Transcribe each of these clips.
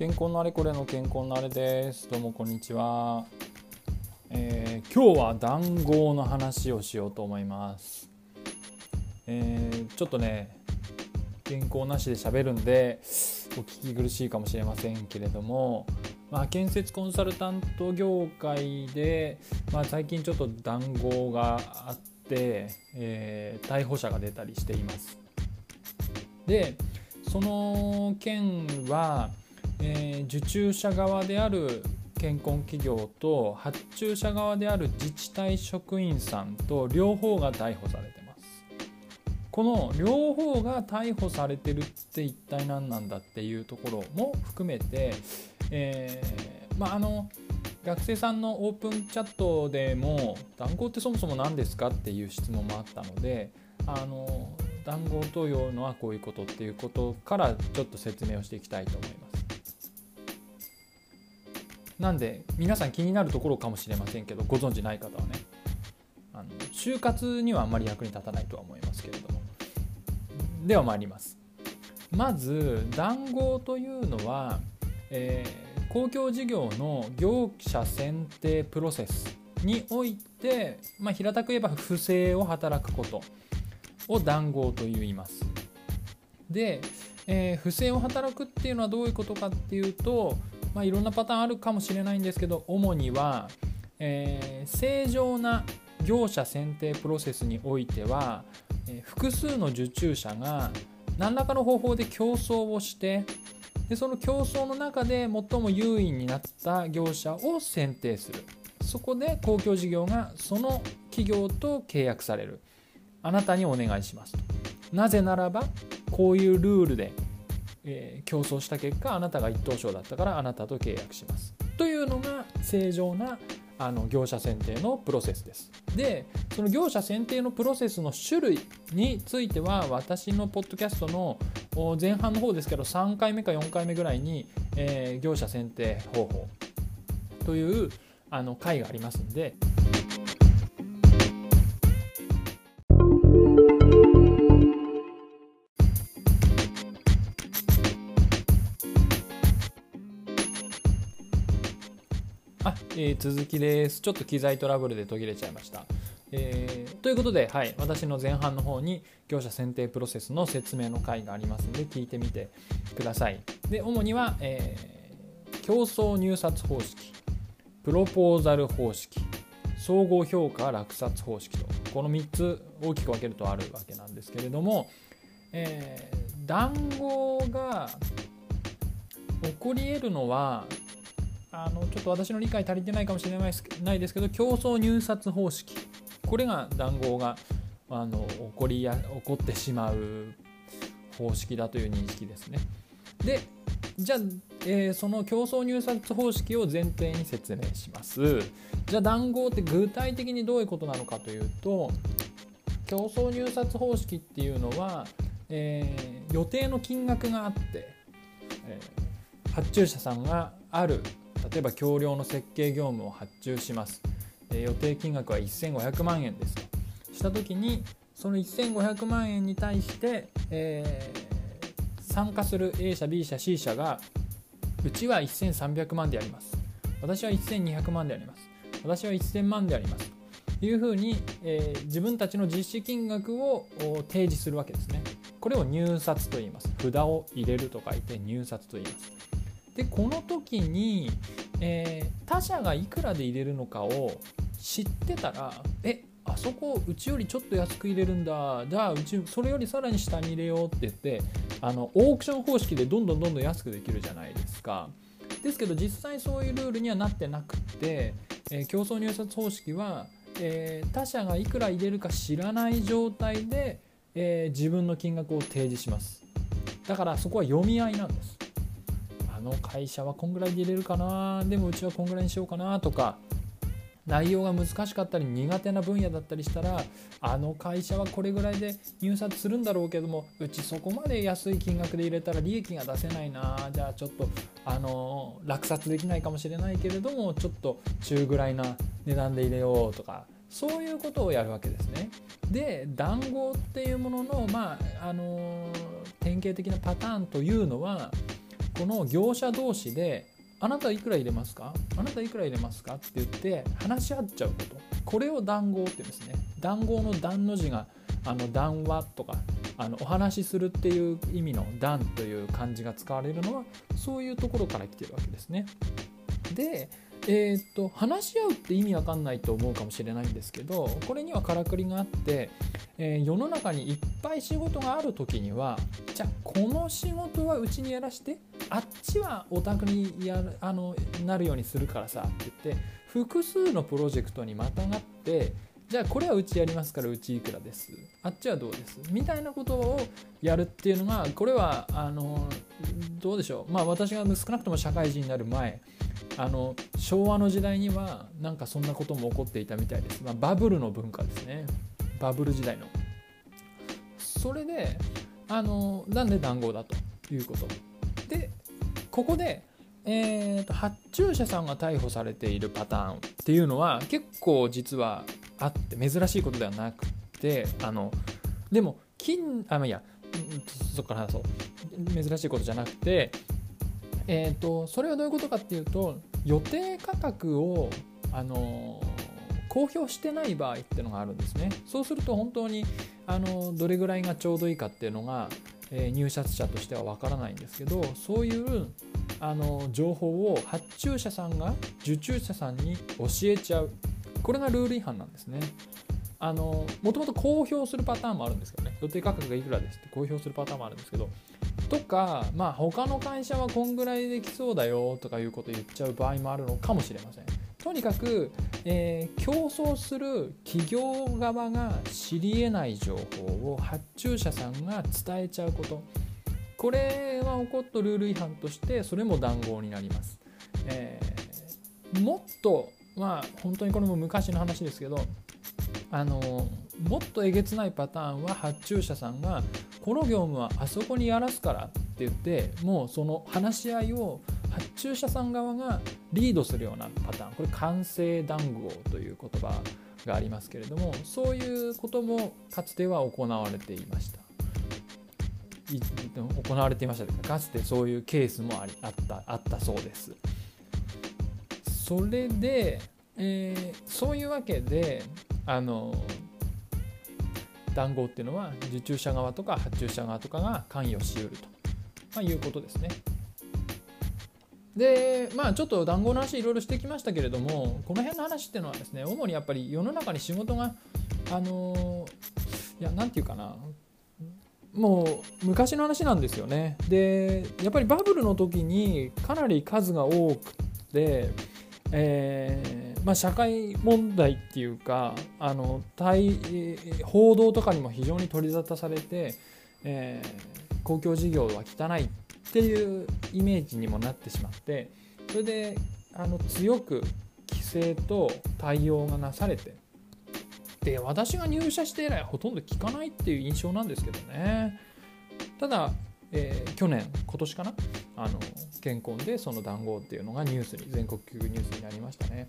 健康のあれこれの健康のあれです。どうもこんにちは、えー、今日は談合の話をしようと思います、えー、ちょっとね健康なしで喋るんでお聞き苦しいかもしれませんけれどもまあ、建設コンサルタント業界で、まあ、最近ちょっと談合があって、えー、逮捕者が出たりしています。でその件は、えー、受注者側である健康企業と発注者側である自治体職員さんと両方が逮捕されてますこの両方が逮捕されてるって一体何なんだっていうところも含めて、えー、まあの学生さんのオープンチャットでも「談合ってそもそも何ですか?」っていう質問もあったのであの談合というのはこういうことっていうことからちょっと説明をしていきたいと思います。なんで皆さん気になるところかもしれませんけどご存じない方はね。あの就活にはあんまり役に立たないとは思いますけれども。では参ります。まず談合というのは、えー、公共事業の業者選定プロセスにおいて、まあ、平たく言えば不正を働くことを談合と言います。で、えー、不正を働くっていうのはどういうことかっていうと、まあ、いろんなパターンあるかもしれないんですけど主には、えー、正常な業者選定プロセスにおいては、えー、複数の受注者が何らかの方法で競争をしてでその競争の中で最も優位になった業者を選定する。そこで公共事業がその企業と契約される。あなたにお願いしますと。なぜならばこういうルールで、えー、競争した結果あなたが一等賞だったからあなたと契約しますというのが正常なあの業者選定のプロセスです。でその業者選定のプロセスの種類については私のポッドキャストの前半の方ですけど3回目か4回目ぐらいに、えー、業者選定方法というあの回がありますんであえー、続きです。ちょっと機材トラブルで途切れちゃいました。えー、ということで、はい、私の前半の方に業者選定プロセスの説明の回がありますので聞いてみてください。で主には、えー、競争入札方式プロポーザル方式総合評価落札方式とこの3つ大きく分けるとあるわけなんですけれども、えー、談合が起こり得るのはあのちょっと私の理解足りてないかもしれないですけど競争入札方式これが談合があの起こりや起こってしまう方式だという認識ですね。でじゃあ、えー、その競争入札方式を前提に説明します。じゃあ談合って具体的にどういうことなのかというと競争入札方式っていうのは、えー、予定の金額があって、えー、発注者さんがある例えば橋梁の設計業務を発注します、予定金額は1500万円です。した時にその1500万円に対して、えー、参加する A 社 B 社 C 社がうちは1300万であります。私は1200万であります。私は1000万であります。というふうに、えー、自分たちの実施金額を提示するわけですね。これを入札と言います。札を入れると書いて入札と言います。でこの時に、えー、他社がいくらで入れるのかを知ってたらえあそこうちよりちょっと安く入れるんだ。じゃあうちそれよりさらに下に入れようって言ってあのオークション方式でどんどんどんどん安くできるじゃないですか。ですけど実際そういうルールにはなってなくて、えー、競争入札方式は、えー、他社がいくら入れるか知らない状態で、えー、自分の金額を提示します。だからそこは読み合いなんです。の会社はこんぐらいで入れるかな。でもうちはこんぐらいにしようかなとか。内容が難しかったり苦手な分野だったりしたらあの会社はこれぐらいで入札するんだろうけどもうちそこまで安い金額で入れたら利益が出せないな。じゃあちょっとあの落札できないかもしれないけれどもちょっと中ぐらいな値段で入れようとか。そういうことをやるわけですね。で談合っていうものの、まああの典型的なパターンというのはこの業者同士であなたいくら入れますか？あなたいくら入れますか？って言って話し合っちゃうこと。これを談合って言うんですね。談合の談の字があの談話とかあのお話しするっていう意味の談という漢字が使われるのはそういうところから来てるわけですね。でえー、っと話し合うって意味わかんないと思うかもしれないんですけどこれにはからくりがあって、えー、世の中にいっぱい仕事がある時にはじゃあこの仕事はうちにやらしてあっちはお宅にやあのなるようにするからさって言って複数のプロジェクトにまたがってじゃあこれはうちやりますからうちいくらです。あっちはどうです。みたいなことをやるっていうのがこれはあのどうでしょう。まあ私が少なくとも社会人になる前あの昭和の時代にはなんかそんなことも起こっていたみたいです、まあ、バブルの文化ですね。バブル時代の。それであのなんで談合だということ。でここで、えーと、発注者さんが逮捕されているパターンっていうのは結構実はあって珍しいことではなくてあのでも金あまあいやそっから話そう。珍しいことじゃなくてえーと、それはどういうことかっていうと予定価格をあの公表してない場合っていうのがあるんですね。そうすると本当にあのどれぐらいがちょうどいいかっていうのが、え、入札者としてはわからないんですけどそういうあの情報を発注者さんが受注者さんに教えちゃう。これがルール違反なんですね。あのもともと公表するパターンもあるんですけどね。予定価格がいくらですって公表するパターンもあるんですけどとか、まあ、他の会社はこんぐらいできそうだよとかいうこと言っちゃう場合もあるのかもしれません。とにかく、えー、競争する企業側が知り得ない情報を発注者さんが伝えちゃうことこれが起こったルール違反としてそれも談合になります。えー、もっとまあ本当にこれも昔の話ですけどあのもっとえげつないパターンは発注者さんがこの業務はあそこにやらすからって言ってもうその話し合いを発注者さん側がリードするようなパターン。これ完成談合という言葉がありますけれどもそういうこともかつては行われていました。行われていましたかつてそういうケースもありあったあったそうです。それで、えー、そういうわけであの談合っていうのは受注者側とか発注者側とかが関与しうると、まあ、いうことですね。でまあちょっと談合の話いろいろしてきましたけれどもこの辺の話っていうのはですね主にやっぱり世の中に仕事があのいや何て言うかなもう昔の話なんですよね。でやっぱりバブルの時にかなり数が多くてえーまあ、社会問題っていうかあの対報道とかにも非常に取り沙汰されて、えー、公共事業は汚いっていうイメージにもなってしまってそれであの強く規制と対応がなされてで私が入社して以来ほとんど聞かないっていう印象なんですけどね。ただえー、去年今年かな？あの健康でその談合っていうのがニュースに全国級ニュースになりましたね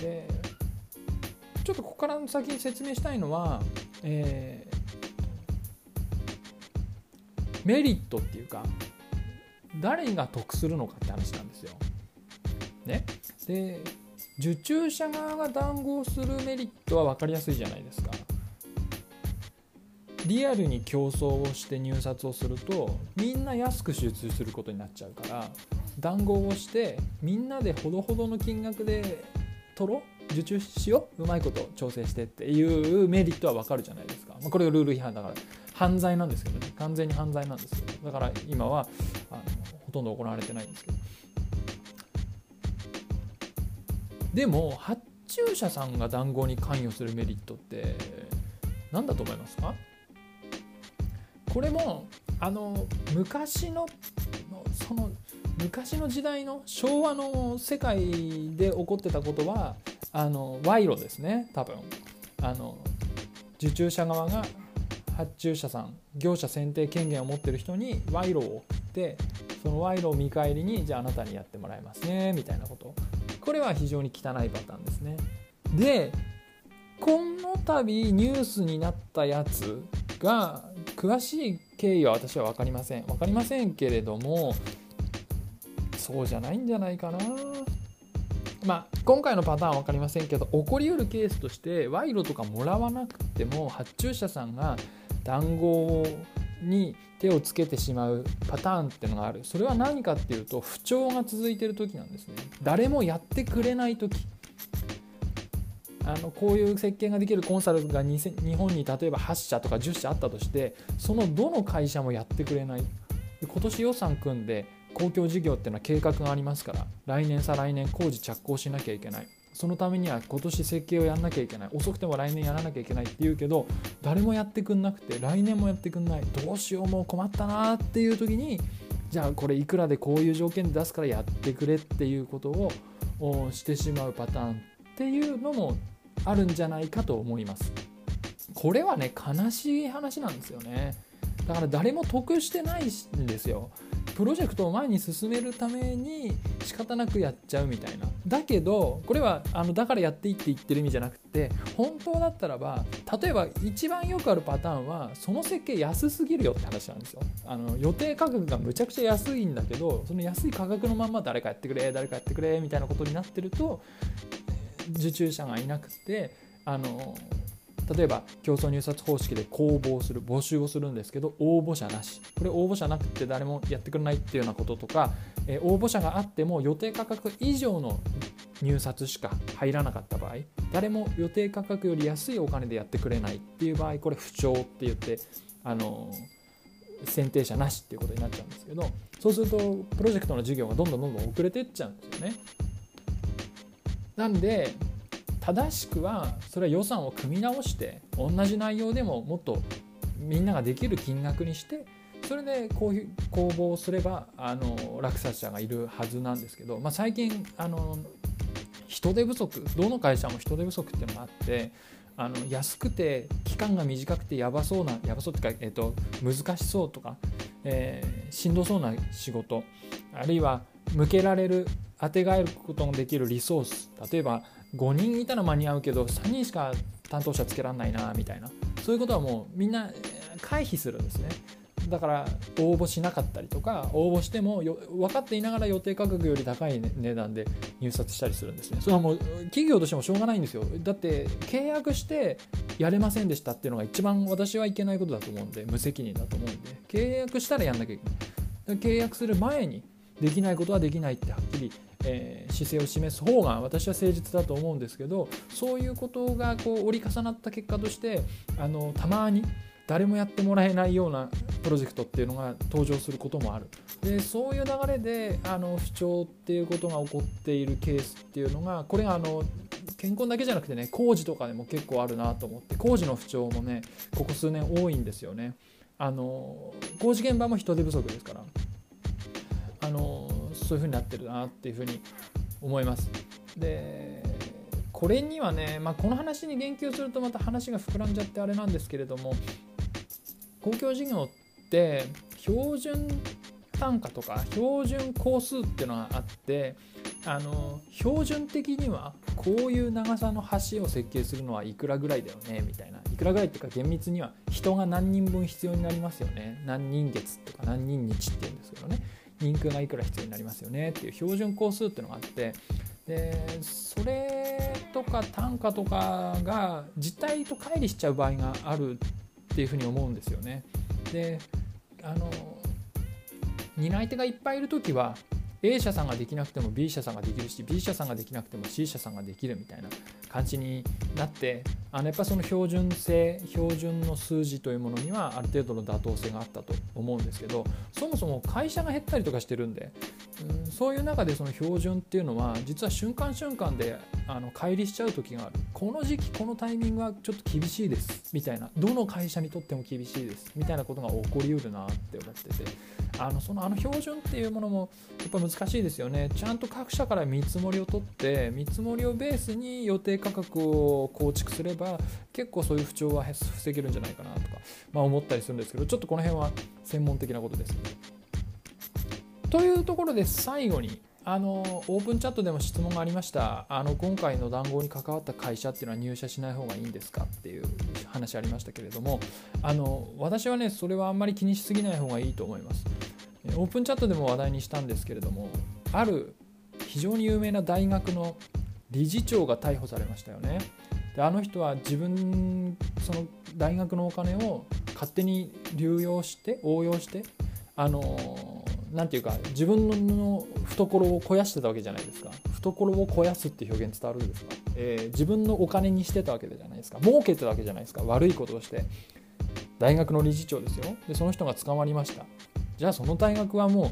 でちょっとここから先に説明したいのは、えー、メリットっていうか誰が得するのかって話なんですよ。ね、で受注者側が談合するメリットは分かりやすいじゃないですか。リアルに競争をして入札をするとみんな安く集中することになっちゃうから談合をしてみんなでほどほどの金額で取ろう受注しよううまいこと調整してっていうメリットはわかるじゃないですか、まあ、これがルール違反だから。犯罪なんですけどね。完全に犯罪なんですよだから今はあのほとんど行われてないんですけど。でも発注者さんが談合に関与するメリットって何だと思いますか？これもあの昔のその昔の時代の昭和の世界で起こってたことはあの賄賂ですね多分。あの受注者側が発注者さん業者選定権限を持ってる人に賄賂を送ってその賄賂を見返りにじゃああなたにやってもらいますねみたいなこと。これは非常に汚いパターンですね。でこの度ニュースになったやつが詳しい経緯は私は分かりません。分かりませんけれどもそうじゃないんじゃないかな。まあ、今回のパターンは分かりませんけど起こりうるケースとして賄賂とかもらわなくても発注者さんが談合に手をつけてしまうパターンっていうのがある。それは何かっていうと不調が続いてる時なんですね。誰もやってくれない時。あのこういう設計ができるコンサルが日本に例えば8社とか10社あったとしてそのどの会社もやってくれない。今年予算組んで公共事業っていうのは計画がありますから来年再来年工事着工しなきゃいけない。そのためには今年設計をやんなきゃいけない。遅くても来年やらなきゃいけないって言うけど誰もやってくんなくて来年もやってくんない。どうしようもう困ったなっていう時にじゃあこれいくらでこういう条件で出すからやってくれっていうことをしてしまうパターンっていうのもあるんじゃないかと思います。これはね悲しい話なんですよね。だから誰も得してないんですよ。プロジェクトを前に進めるために仕方なくやっちゃうみたいなだけどこれはあのだからやっていいって言ってる意味じゃなくて本当だったらば例えば一番よくあるパターンはその設計安すぎるよって話なんですよあの予定価格がむちゃくちゃ安いんだけどその安い価格のまんま誰かやってくれ誰かやってくれみたいなことになってると受注者がいなくてあの例えば競争入札方式で公募する募集をするんですけど応募者なしこれ応募者なくて誰もやってくれないっていうようなこととか、え応募者があっても予定価格以上の入札しか入らなかった場合誰も予定価格より安いお金でやってくれないっていう場合これ不調って言ってあの選定者なしっていうことになっちゃうんですけどそうするとプロジェクトの事業がどんどんどんどん遅れてっちゃうんですよね。なんで正しくはそれは予算を組み直して同じ内容でももっとみんなができる金額にしてそれでこういう公募をすればあの落札者がいるはずなんですけど、まあ、最近あの人手不足どの会社も人手不足っていうのがあってあの安くて期間が短くてやばそうなやばそうっていうか、えーと、難しそうとか、えー、しんどそうな仕事あるいは向けられる当てがえることのできるリソース。例えば5人いたら間に合うけど3人しか担当者つけられないなみたいな。そういうことはもうみんな回避するんですね。だから応募しなかったりとか応募しても分かっていながら予定価格より高い値段で入札したりするんですね。それはもう企業としてもしょうがないんですよ。だって契約してやれませんでしたっていうのが一番私はいけないことだと思うんで無責任だと思うんで契約したらやんなきゃいけない。契約する前にできないことはできないってはっきりえー、姿勢を示す方が私は誠実だと思うんですけどそういうことがこう折り重なった結果としてあのたまに誰もやってもらえないようなプロジェクトっていうのが登場することもある。でそういう流れであの不調っていうことが起こっているケースっていうのがこれがあの健康だけじゃなくてね工事とかでも結構あるなと思って工事の不調もねここ数年多いんですよね。あの工事現場も人手不足ですから。あのそういう風になってるなっていう風に思います。でこれにはね、まあ、この話に言及するとまた話が膨らんじゃってあれなんですけれども公共事業って標準単価とか標準工数っていうのがあってあの標準的にはこういう長さの橋を設計するのはいくらぐらいだよねみたいな。いくらぐらいっていうか厳密には人が何人分必要になりますよね。何人月とか何人日っていうんですけどね。インクがいくら必要になりますよねっていう標準工数っていうのがあってでそれとか単価とかが実態と乖離しちゃう場合があるっていうふうに思うんですよね。であの担い手がいっぱいいる時は A 社さんができなくても B 社さんができるし B 社さんができなくても C 社さんができるみたいな感じになってあのやっぱその標準性標準の数字というものにはある程度の妥当性があったと思うんですけどそもそも会社が減ったりとかしてるんで、うん、そういう中でその標準っていうのは実は瞬間瞬間であの乖離しちゃう時がある。この時期このタイミングはちょっと厳しいです。みたいな。どの会社にとっても厳しいです。みたいなことが起こりうるなって思ってて。あのそのあの標準っていうものもやっぱ難しいですよね。ちゃんと各社から見積もりを取って見積もりをベースに予定価格を構築すれば結構そういう不調は防げるんじゃないかなとか、まあ、思ったりするんですけどちょっとこの辺は専門的なことです、ね。というところで最後にあのオープンチャットでも質問がありましたあの今回の談合に関わった会社っていうのは入社しない方がいいんですかっていう話ありましたけれどもあの私はねそれはあんまり気にしすぎない方がいいと思いますオープンチャットでも話題にしたんですけれどもある非常に有名な大学の理事長が逮捕されましたよね。であの人は自分その大学のお金を勝手に流用して応用してあの何て言うか自分の懐を肥やしてたわけじゃないですか。懐を肥やすって表現伝わるんですか、えー、自分のお金にしてたわけじゃないですか。儲けてたわけじゃないですか。悪いことをして。大学の理事長ですよ。でその人が捕まりました。じゃあその大学はもう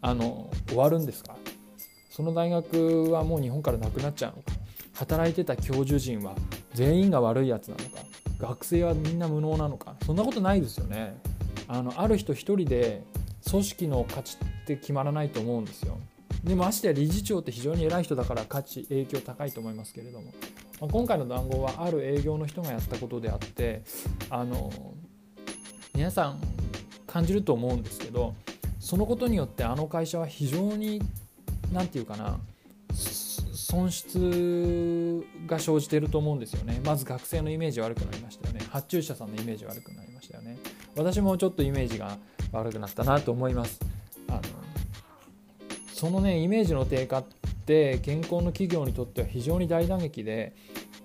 あの終わるんですか？その大学はもう日本からなくなっちゃうのか？働いてた教授陣は全員が悪いやつなのか？学生はみんな無能なのか？そんなことないですよね。あのある人一人で組織の価値って決まらないと思うんですよ。でましてや理事長って非常に偉い人だから価値影響高いと思いますけれども、まあ、今回の談合はある営業の人がやったことであってあの皆さん感じると思うんですけどそのことによってあの会社は非常に何て言うかな損失が生じてると思うんですよね。まず学生のイメージ悪くなりましたよね。発注者さんのイメージ悪くなりましたよね。私もちょっとイメージが悪くなったなと思います。あのそのねイメージの低下って健康の企業にとっては非常に大打撃で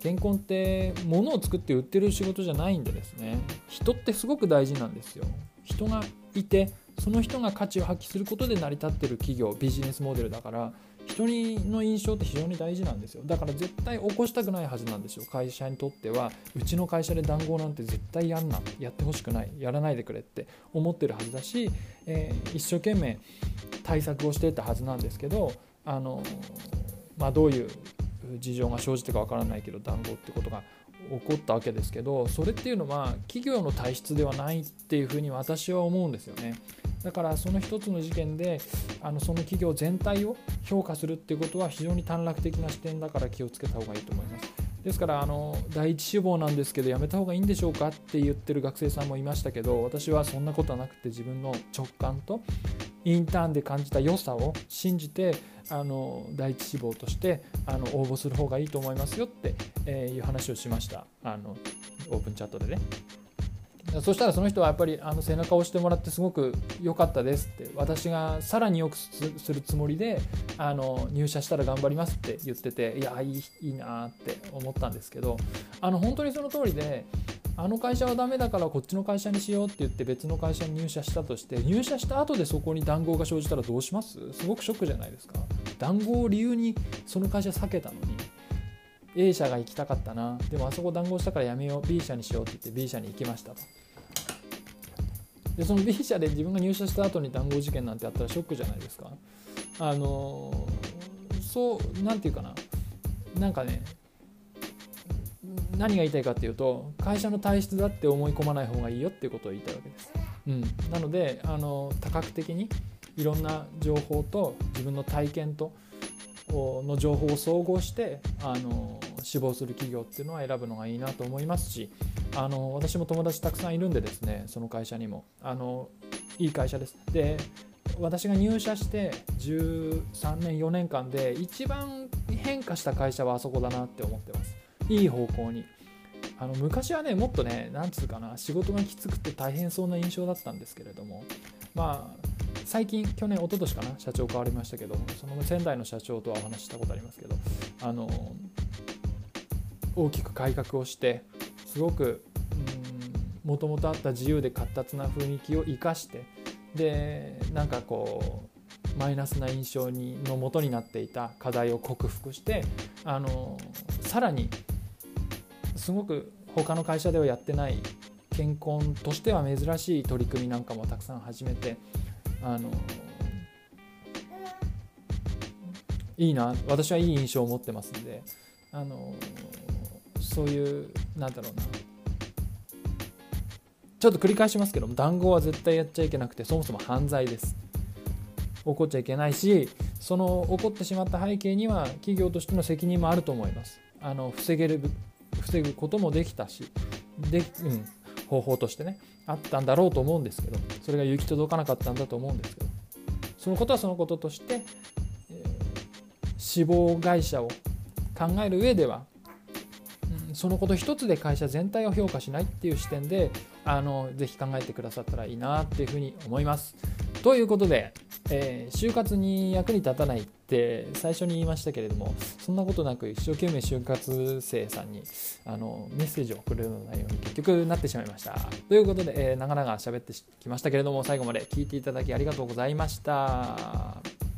健康って物を作って売ってる仕事じゃないんでですね。人ってすごく大事なんですよ。人がいてその人が価値を発揮することで成り立ってる企業ビジネスモデルだから人の印象って非常に大事なんですよ。だから絶対起こしたくないはずなんですよ。会社にとってはうちの会社で談合なんて絶対やんなやってほしくないやらないでくれって思ってるはずだし、えー、一生懸命対策をしてたはずなんですけどあの、まあ、どういう事情が生じてかわからないけど談合ってことが起こったわけですけどそれっていうのは企業の体質ではないっていうふうに私は思うんですよね。だからその一つの事件であのその企業全体を評価するっていうことは非常に短絡的な視点だから気をつけた方がいいと思います。ですからあの第一志望なんですけどやめた方がいいんでしょうかって言ってる学生さんもいましたけど私はそんなことはなくて自分の直感とインターンで感じた良さを信じてあの第一志望としてあの応募する方がいいと思いますよって、え、いう話をしましたあのオープンチャットでね。そしたらその人はやっぱりあの背中を押してもらってすごく良かったですって私がさらに良くするつもりであの入社したら頑張りますって言ってていやいいいいなって思ったんですけどあの本当にその通りであの会社はダメだからこっちの会社にしようって言って別の会社に入社したとして入社した後でそこに談合が生じたらどうします？すごくショックじゃないですか。談合を理由にその会社避けたのに A 社が行きたかったな。でもあそこ談合したからやめよう。B 社にしようって言って B 社に行きましたと。でその B 社で自分が入社した後に談合事件なんてあったらショックじゃないですか。あのそう何て言うかな。なんかね何が言いたいかっていうと会社の体質だって思い込まない方がいいよっていうことを言いたいわけです。うん、なのであの多角的にいろんな情報と自分の体験との情報を総合してあの志望する企業っていうのは選ぶのがいいなと思いますしあの私も友達たくさんいるんでですねその会社にもあのいい会社です。で私が入社して13年4年間で一番変化した会社はあそこだなって思ってます。いい方向に。あの昔はねもっとねなんつうかな仕事がきつくて大変そうな印象だったんですけれどもまあ最近去年一昨年かな社長変わりましたけどその仙台の社長とはお話したことありますけどあの大きく改革をしてすごくもともとあった自由で活発な雰囲気を生かしてでなんかこうマイナスな印象にのもとになっていた課題を克服してあのさらにすごく他の会社ではやってない健康としては珍しい取り組みなんかもたくさん始めてあのいいな私はいい印象を持ってますんであのそういうなんだろうな。ちょっと繰り返しますけども談合は絶対やっちゃいけなくてそもそも犯罪です。起こっちゃいけないしその起こってしまった背景には企業としての責任もあると思います。あの防げる防ぐこともできたしで、うん、方法としてね。あったんだろうと思うんですけどそれが行き届かなかったんだと思うんですけどそのことはそのこととして、えー、死亡会社を考える上では、うん、そのこと一つで会社全体を評価しないっていう視点であのぜひ考えてくださったらいいなっていうふうに思います。ということで、えー、就活に役に立たないって最初に言いましたけれどもそんなことなく一生懸命就活生さんにあのメッセージを送るような内容に結局なってしまいました。ということで、えー、長々喋ってきましたけれども最後まで聞いていただきありがとうございました。